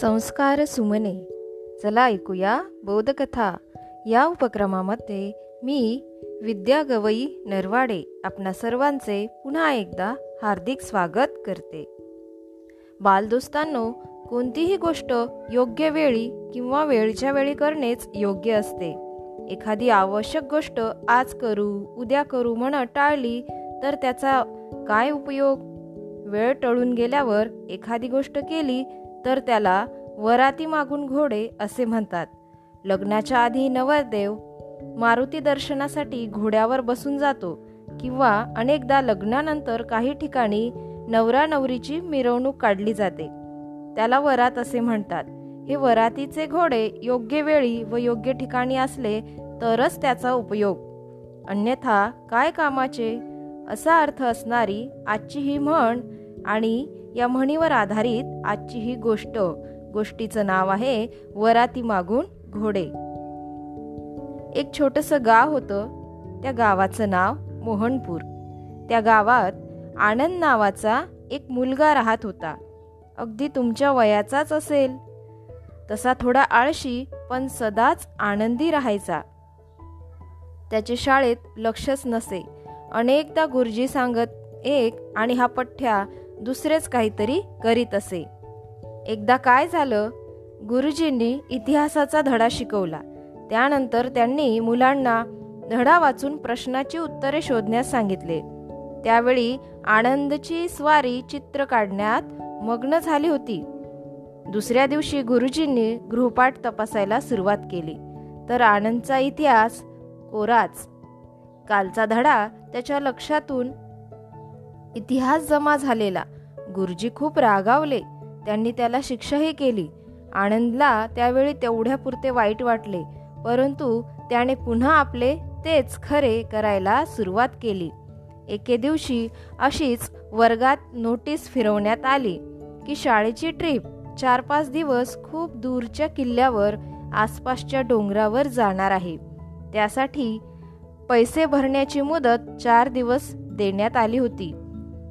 संस्कार सुमने. चला ऐकूया बोधकथा. या उपक्रमामध्ये मी विद्या गवई नरवाडे आपणा सर्वांचे पुन्हा एकदा हार्दिक स्वागत करते. बालदोस्तांनो कोणतीही गोष्ट योग्य वेळी किंवा वेळच्या वेळी करणेच योग्य असते. एखादी आवश्यक गोष्ट आज करू उद्या करू म्हणत टाळली तर त्याचा काय उपयोग? वेळ टळून गेल्यावर एखादी गोष्ट केली तर त्याला वराती मागून घोडे असे म्हणतात. लग्नाच्या आधी नवरदेव मारुती दर्शनासाठी घोड्यावर बसून जातो किंवा अनेकदा लग्नानंतर काही ठिकाणी नवरा नवरीची मिरवणूक काढली जाते. त्याला वरात असे म्हणतात. हे वरातीचे घोडे योग्य वेळी व योग्य ठिकाणी असले तरच त्याचा उपयोग. अन्यथा काय कामाचे? असा अर्थ असणारी आजची ही म्हण आणि या म्हणीवर आधारित आजची ही गोष्ट. गोष्टीचं नाव आहे वराती मागून घोडे. एक छोटस गाव होतं. त्या गावाचं नाव मोहनपूर. त्या गावात आनंद नावाचा एक मुलगा राहत होता. अगदी तुमच्या वयाचाच असेल. तसा थोडा आळशी पण सदाच आनंदी राहायचा. त्याचे शाळेत लक्षच नसे. अनेकदा गुरुजी सांगत एक आणि हा पठ्ठ्या दुसरेच काहीतरी करीत असे. एकदा काय झालं? गुरुजींनी इतिहासाचा धडा शिकवला. त्यानंतर त्यांनी मुलांना धडा वाचून प्रश्नाची उत्तरे शोधण्यास सांगितले. त्यावेळी आनंदची स्वारी चित्र काढण्यात मग्न झाली होती. दुसऱ्या दिवशी गुरुजींनी गृहपाठ तपासायला सुरुवात केली. तर आनंदचा इतिहास कोराच. कालचा धडा त्याच्या लक्षातून इतिहास जमा झालेला. गुरुजी खूप रागावले. त्यांनी त्याला शिक्षाही केली. आनंदला त्यावेळी तेवढ्यापुरते वाईट वाटले परंतु त्याने पुन्हा आपले तेच खरे करायला सुरुवात केली. एके दिवशी अशीच वर्गात नोटीस फिरवण्यात आली की शाळेची ट्रिप चार पाच दिवस खूप दूरच्या किल्ल्यावर आसपासच्या डोंगरावर जाणार आहे. त्यासाठी पैसे भरण्याची मुदत चार दिवस देण्यात आली होती.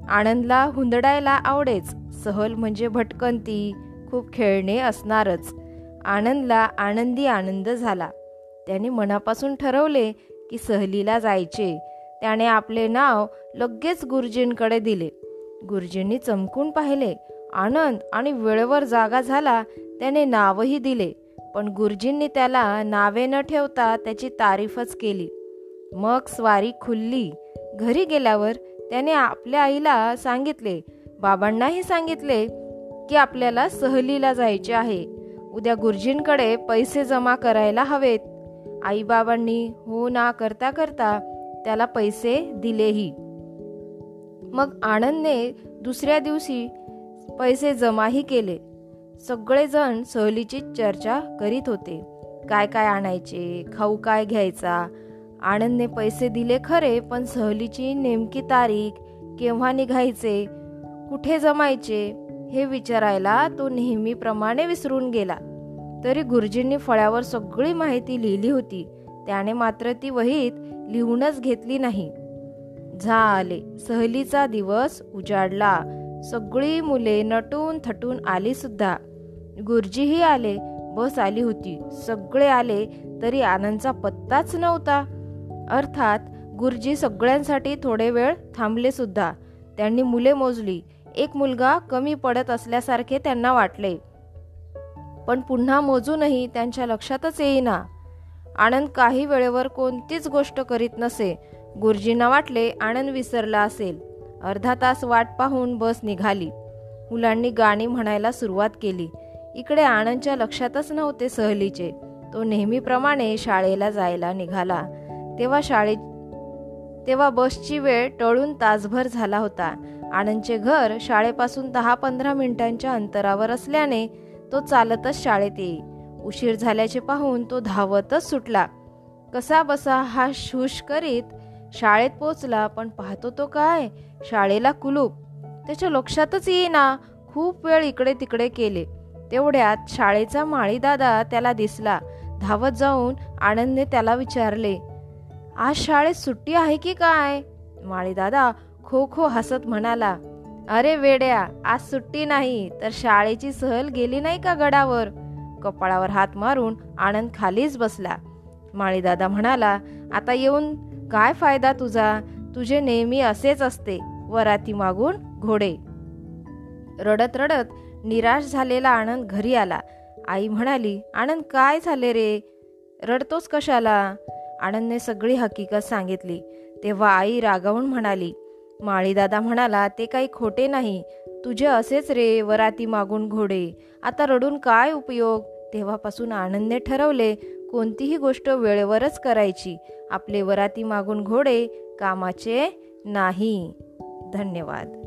आनंदला हुंदडायला आवडेच. सहल म्हणजे भटकंती खूप खेळणे असणारच. आनंदला आनंदी आनंद झाला. त्याने मनापासून ठरवले की सहलीला जायचे. त्याने आपले नाव लगेच गुरुजींकडे दिले. गुरुजींनी चमकून पाहिले. आनंद आणि वेळेवर जागा झाला त्याने नावही दिले. पण गुरुजींनी त्याला नावे न ठेवता त्याची तारीफच केली. मग स्वारी खुल्ली. घरी गेल्यावर त्याने आपल्या आईला सांगितले. बाबांनाही सांगितले की आपल्याला सहलीला जायचे आहे. उद्या गुरुजींकडे पैसे जमा करायला हवेत. आईबाबांनी हो ना करता करता त्याला पैसे दिलेही. मग आनंदने दुसऱ्या दिवशी पैसे जमाही केले. सगळेजण सहलीची चर्चा करीत होते. काय काय आणायचे खाऊ काय घ्यायचा आनंदने पैसे दिले खरे पण सहलीची नेमकी तारीख केव्हा निघायचे कुठे जमायचे हे विचारायला तो नेहमीप्रमाणे विसरून गेला. तरी गुरुजींनी फळ्यावर सगळी माहिती लिहिली होती. त्याने मात्र ती वहीत लिहूनच घेतली नाही. झाले. सहलीचा दिवस उजाडला. सगळी मुले नटून थटून आली सुद्धा. गुरुजीही आले. बस आली होती. सगळे आले. तरी आनंदचा पत्ताच नव्हता. अर्थात गुरुजी सगळ्यांसाठी थोडे वेळ थांबले सुद्धा. त्यांनी मुले मोजली. एक मुलगा कमी पडत असल्यासारखे त्यांना वाटले. पण पुन्हा मोजूनही त्यांच्या लक्षातच येईना. आनंद काही वेळेवर कोणतीच गोष्ट करीत नसे. गुरुजींना वाटले आनंद विसरला असेल. अर्धा तास वाट पाहून बस निघाली. मुलांनी गाणी म्हणायला सुरुवात केली. इकडे आनंदच्या लक्षातच नव्हते सहलीचे. तो नेहमीप्रमाणे शाळेला जायला निघाला. तेव्हा शाळेत तेव्हा बसची वेळ टळून तासभर झाला होता. आनंदचे घर शाळेपासून दहा पंधरा मिनिटांच्या अंतरावर असल्याने तो चालतच शाळेत येई. उशीर झाल्याचे पाहून तो धावतच सुटला. कसा बसा हा शुश करीत शाळेत पोचला पण पाहतो तो काय? शाळेला कुलूप. त्याच्या लक्षातच येईना. खूप वेळ इकडे तिकडे केले. तेवढ्यात शाळेचा माळीदादा त्याला दिसला. धावत जाऊन आनंदने त्याला विचारले आज शाळेत सुट्टी आहे की काय? माळीदादा खो खो हसत म्हणाला. अरे वेड्या आज सुट्टी नाही तर शाळेची सहल गेली नाही का गडावर? कपाळावर हात मारून आनंद खालीच बसला. माळीदादा म्हणाला आता येऊन काय फायदा तुझा? तुझे नेहमी असेच असते वराती मागून घोडे. रडत रडत निराश झालेला आनंद घरी आला. आई म्हणाली आनंद काय झाले रे? रडतोस कशाला? आनंदने सगळी हकीकत सांगितली. तेव्हा आई रागावून म्हणाली माळीदादा म्हणाला ते काही खोटे नाही. तुझे असेच रे वराती मागून घोडे. आता रडून काय उपयोग? तेव्हापासून आनंदने ठरवले कोणतीही गोष्ट वेळेवरच करायची. आपले वराती मागून घोडे कामाचे नाही. धन्यवाद.